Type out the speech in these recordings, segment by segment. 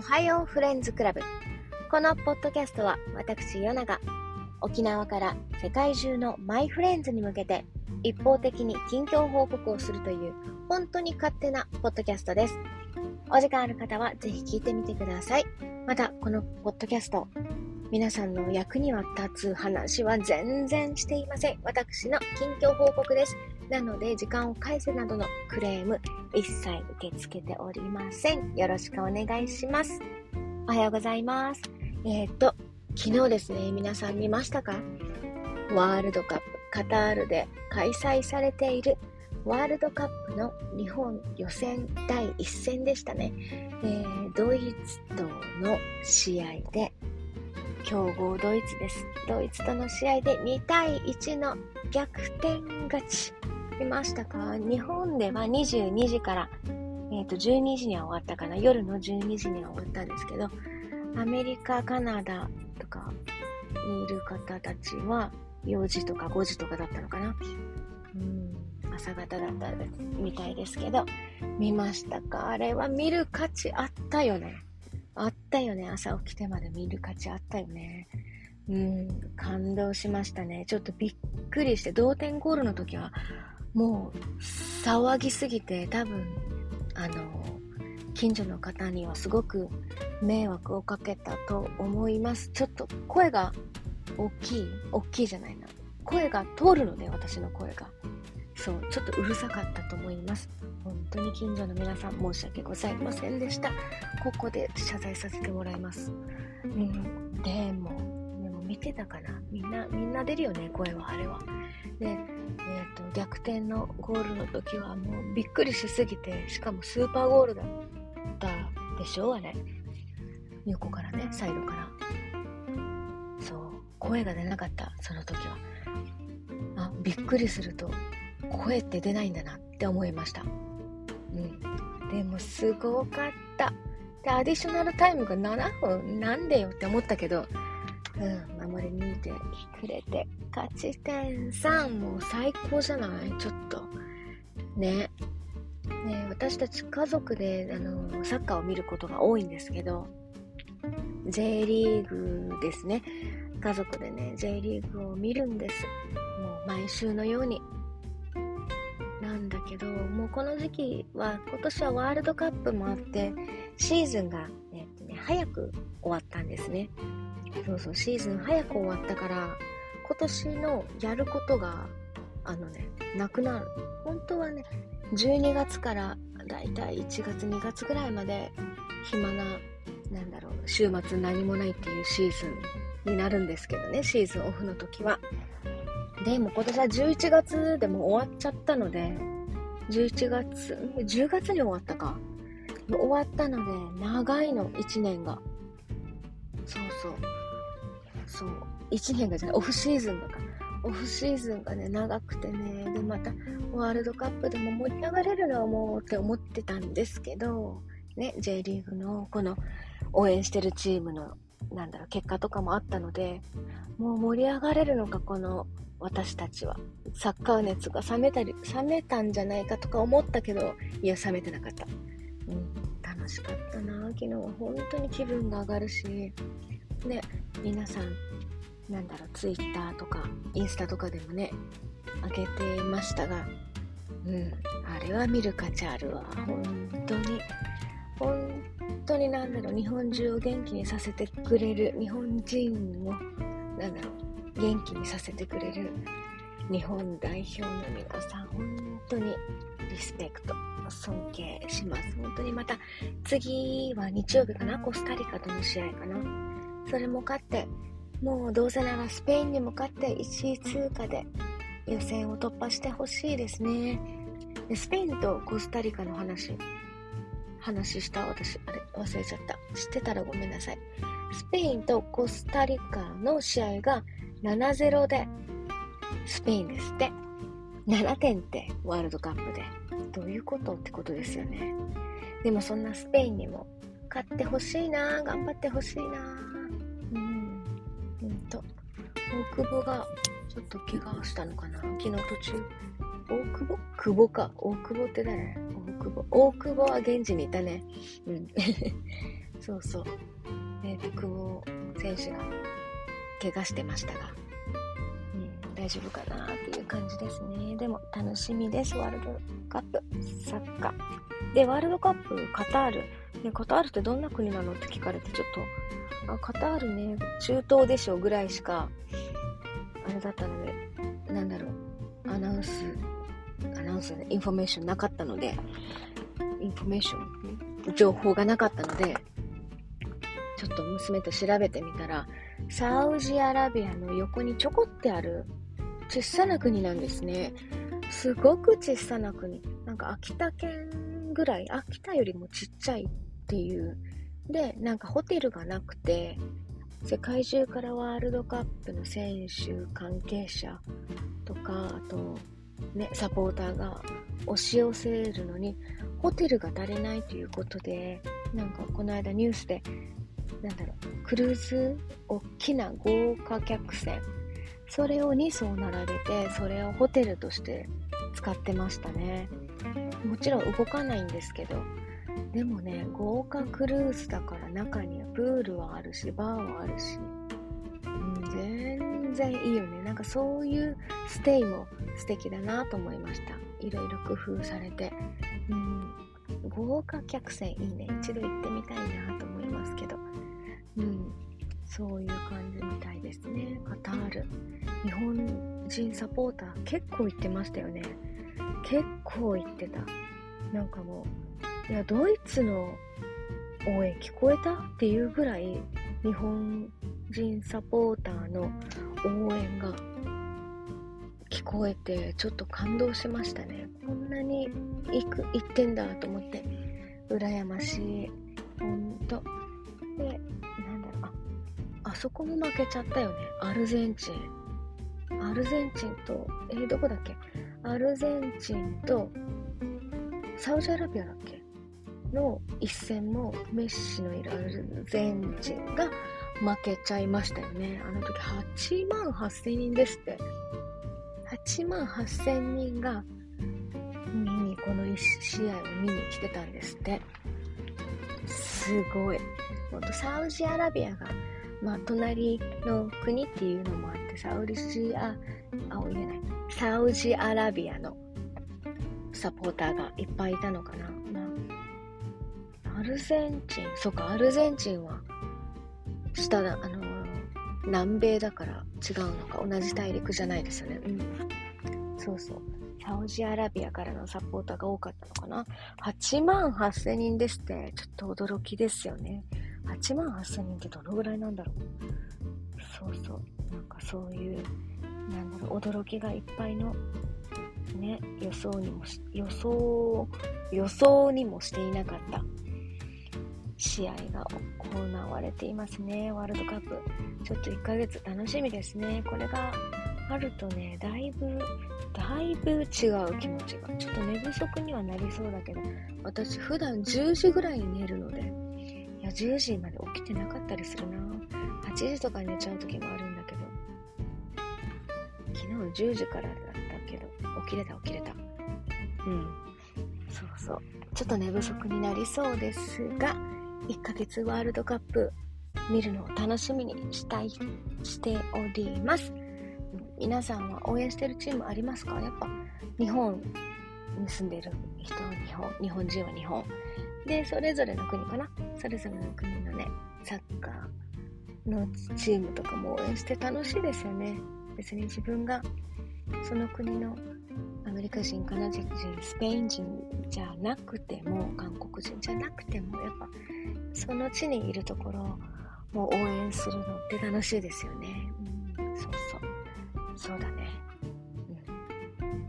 おはようフレンズクラブ。このポッドキャストは私、ヨナが沖縄から世界中のマイフレンズに向けて一方的に近況報告をするという本当に勝手なポッドキャストです。お時間ある方はぜひ聞いてみてください。また、このポッドキャスト、皆さんの役には立つ話は全然していません。私の近況報告です。なので、時間を返せなどのクレーム、一切受け付けておりません。よろしくお願いします。おはようございます。えっ、と、昨日ですね、皆さん見ましたか？ワールドカップ、カタールで開催されているワールドカップの日本予選第1戦でしたね。えー、ドイツとの試合で、強豪ドイツです。ドイツとの試合で2対1の逆転勝ち。見ましたか？日本では22時から、えー、と12時には終わったかな？夜の12時には終わったんですけどアメリカカナダとかにいる方たちは4時とか5時とかだったのかな？うん。朝方だったみたいですけど見ましたか？あれは見る価値あったよね。あったよね。朝起きてまで見る価値あったよね。うん感動しましたね。ちょっとびっくりして同点ゴールの時はもう騒ぎすぎて多分あの近所の方にはすごく迷惑をかけたと思います。ちょっと声が大きい大きいじゃないな。声が通るので私の声が。そうちょっとうるさかったと思います。本当に近所の皆さん申し訳ございませんでした。ここで謝罪させてもらいます。うんでも見てたかな？みんなみんな出るよね？声はあれは。でえーと、逆転のゴールの時はもうびっくりしすぎてしかもスーパーゴールだったでしょ？あれ。横からねサイドから。そう。声が出なかったその時は。あびっくりすると声って出ないんだなって思いました。うん。でもすごかった。でアディショナルタイムが7分なんでよって思ったけどうん、守り抜いてくれて、勝ち点3、もう最高じゃない？ちょっと。ね。ね私たち家族であのサッカーを見ることが多いんですけど、J リーグですね。家族でね、J リーグを見るんです。もう毎週のように。なんだけど、もうこの時期は、今年はワールドカップもあって、シーズンが、えっとね、早く終わったんですね。そうそう、シーズン早く終わったから、今年のやることが、あのね、なくなる。本当はね、12月からだいたい1月、2月ぐらいまで暇な、なんだろう、週末何もないっていうシーズンになるんですけどね、シーズンオフの時は。でも今年は11月でも終わっちゃったので、11月、10月に終わったか。終わったので、長いの、1年が。そうそう。そう、1年がじゃない、オフシーズンだから。オフシーズンがね、長くてね、で、また、ワールドカップでも盛り上がれるのはもうって思ってたんですけど、ね、J リーグのこの応援してるチームの、なんだろう、結果とかもあったので、もう盛り上がれるのか、この私たちは。サッカー熱が冷めたり、冷めたんじゃないかとか思ったけど、いや、冷めてなかった。うん、楽しかったな。昨日は本当に気分が上がるし、ね、皆さん、なんだろう、ツイッターとか、インスタとかでもね、上げていましたが、うん、あれは見る価値あるわ。本当に、本当になんだろう、日本中を元気にさせてくれる、日本人を、なんだろう、元気にさせてくれる。日本代表の皆さん、本当にリスペクト、尊敬します。本当にまた、次は日曜日かな？コスタリカとの試合かな？それも勝って、もうどうせならスペインに向かって1位通過で予選を突破してほしいですね。スペインとコスタリカの話、話した？私、あれ、忘れちゃった。知ってたらごめんなさい。スペインとコスタリカの試合が7-0でスペインですって。7点ってワールドカップで。どういうことってことですよね。でもそんなスペインにも勝ってほしいな頑張ってほしいなうん。うんと。大久保がちょっと怪我したのかな。昨日途中。大久保？久保か。大久保って誰？大久保。大久保は現地にいたね。うん。そうそう。えっ、ー、と、久保選手が怪我してましたが、丈夫かなっていう感じですね。でも楽しみです、ワールドカップ、サッカー。で、ワールドカップ、カタール。ね、カタールってどんな国なのって聞かれて、ちょっと、あ、カタールね、中東でしょぐらいしか、あれだったので、なんだろう、アナウンス、アナウンスでインフォメーションなかったので、インフォメーション、情報がなかったので、ちょっと娘と調べてみたら、サウジアラビアの横にちょこってある小さな国なんですね。すごく小さな国。なんか秋田県ぐらい、秋田よりもちっちゃいっていう。で、なんかホテルがなくて、世界中からワールドカップの選手、関係者とか、あと、ね、サポーターが押し寄せるのに、ホテルが足りないということで、なんかこの間ニュースで、なんだろう、クルーズ、大きな豪華客船、それを2層並べて、それをホテルとして使ってましたね。もちろん動かないんですけど、でもね、豪華クルーズだから中にはプールはあるし、バーはあるし、うん、全然いいよね。なんかそういうステイも素敵だなと思いました。いろいろ工夫されて。うん、豪華客船いいね。一度行ってみたいなと思いますけど。うん、そういう感じみたいですね。カタール。日本人サポーター結構行ってましたよね。結構行ってた。なんかもう、いや、ドイツの応援聞こえたっていうぐらい、日本人サポーターの応援が聞こえて、ちょっと感動しましたね。こんなに行く、行ってんだと思って、羨ましい。ほんと。で、そこも負けちゃったよね。アルゼンチン。アルゼンチンと、えー、どこだっけ？アルゼンチンと、サウジアラビアだっけ？の一戦もメッシのいるアルゼンチンが負けちゃいましたよね。あの時8万8000人ですって。8万8000人が見に、この1試合を見に来てたんですって。すごい。ほんとサウジアラビアが、まあ、隣の国っていうのもあって、サウジア、あ、言えない。サウジアラビアのサポーターがいっぱいいたのかな。まあ、アルゼンチン、そっか、アルゼンチンは、下だ、あの南米だから違うのか、同じ大陸じゃないですよね。うん。そうそう。サウジアラビアからのサポーターが多かったのかな ?8 万8000人ですって、ちょっと驚きですよね。8万8000人ってどのぐらいなんだろう？そうそう。なんかそういう、なんだろう、驚きがいっぱいの、ね、予想にも予想、予想にもしていなかった試合が行われていますね。ワールドカップ。ちょっと1ヶ月楽しみですね。これがあるとね、だいぶ、だいぶ違う気持ちが。ちょっと寝不足にはなりそうだけど、私普段10時ぐらいに寝るので、いや、10時まで起きてなかったりするな。8時とかに寝ちゃう時もあるんだけど、昨日10時からだったけど、起きれた起きれた。うん。そうそう。ちょっと寝不足になりそうですが、1ヶ月ワールドカップ見るのを楽しみにしたい、しております。皆さんは応援してるチームありますか？やっぱ日本に住んでる人日本、日本人は日本。で、それぞれの国かな？それぞれの国のね、サッカーのチームとかも応援して楽しいですよね。別に自分がその国のアメリカ人、カナダ人、スペイン人じゃなくても、韓国人じゃなくても、やっぱその地にいるところを応援するのって楽しいですよね。うん、そうそう。そうだね。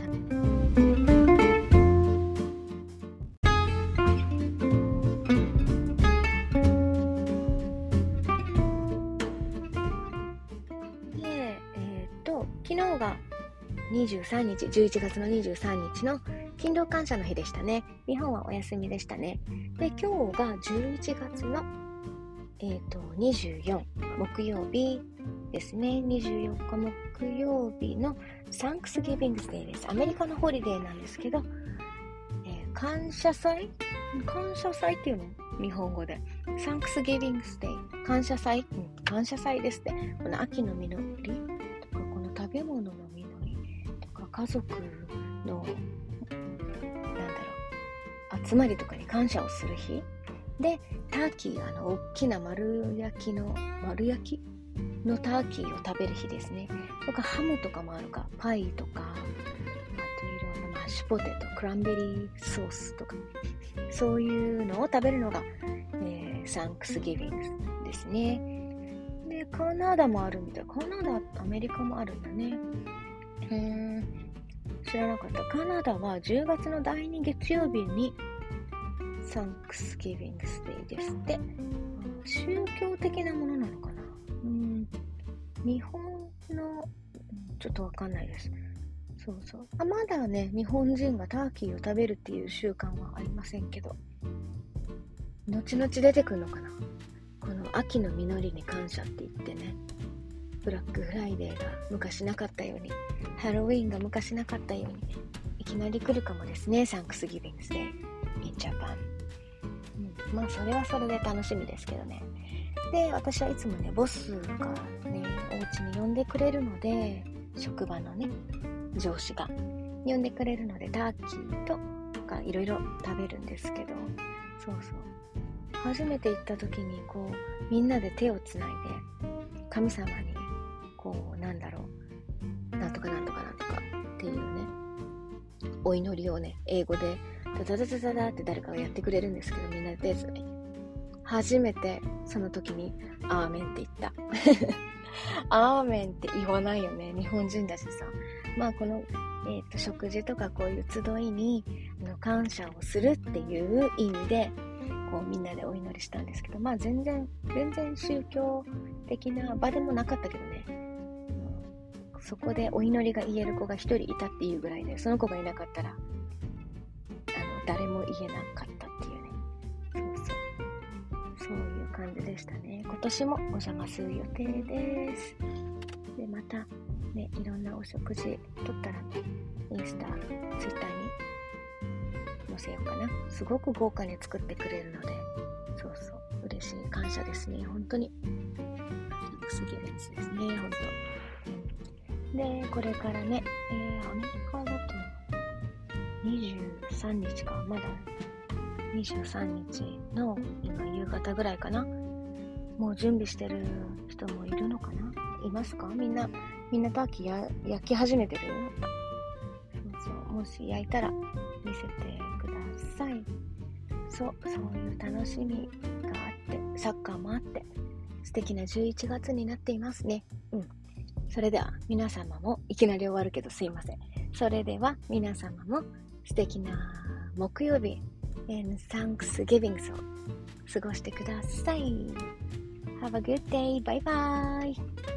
うん。日が23日、11月の23日の勤労感謝の日でしたね。日本はお休みでしたね。で、今日が11月の、え、ー、と、24、木曜日ですね。24日木曜日のサンクスギビングスデーです。アメリカのホリデーなんですけど、えー、感謝祭？感謝祭っていうの？日本語で。Thanksgiving Day。感謝祭、うん、感謝祭ですって。この秋の実り、食べ物の実りとか、家族の、なんだろう、集まりとかに感謝をする日。で、ターキー、あの、大きな丸焼きの、丸焼きのターキーを食べる日ですね。とか、ハムとかもあるか、パイとか、あといろんなマッシュポテト、クランベリーソースとか、そういうのを食べるのが、えー、サンクスギビングですね。で、カナダもあるみたい。カナダ、アメリカもあるんだね。へーん知らなかった。カナダは10月の第2月曜日にサンクスギビングスデイですって。宗教的なものなのかなうん。日本の、ちょっとわかんないです。そうそうあまだね日本人がターキーを食べるっていう習慣はありませんけど後々出てくるのかなの秋の実りに感謝って言ってねブラックフライデーが昔なかったようにハロウィーンが昔なかったようにいきなり来るかもですねサンクスギビングスデイ in Japan、うん、まあそれはそれで楽しみですけどね。で私はいつもねボスがねお家に呼んでくれるので職場のね上司が呼んでくれるのでターキーとかいろいろ食べるんですけどそうそう。初めて行った時にこうみんなで手をつないで神様にこうなんだろうなんとかなんとかなんとかっていうねお祈りをね英語でダダダダダダって誰かがやってくれるんですけどみんなで手つない初めてその時に「アーメン」って言った。アーメンって言わないよね日本人だしさ。まあこの、えーと、食事とかこういう集いにの感謝をするっていう意味でこうみんなでお祈りしたんですけどまあ全然全然宗教的な場でもなかったけどね。そこでお祈りが言える子が1人いたっていうぐらいでその子がいなかったらあの誰も言えなかったっていうね。そうそう。そういう感じでしたね。今年もお邪魔する予定です。でまたね、いろんなお食事撮ったら、インスタ、ツイッターにせようかな。すごく豪華に作ってくれるので、そうそう、嬉しい感謝ですね、本当に。すぎるやつですね、本当。で、これからね、えー、アメリカだと23日か、まだ23日の今夕方ぐらいかな。もう準備してる人もいるのかないますか？みんなみんなターキーや焼き始めてるそうそう。もし焼いたら見せてさい。そう、そういう楽しみがあって、サッカーもあって、素敵な11月になっていますね。うん。それでは皆様もいきなり終わるけどすいません。それでは皆様も素敵な木曜日、and Thanksgiving を過ごしてください。Have a good day. Bye bye.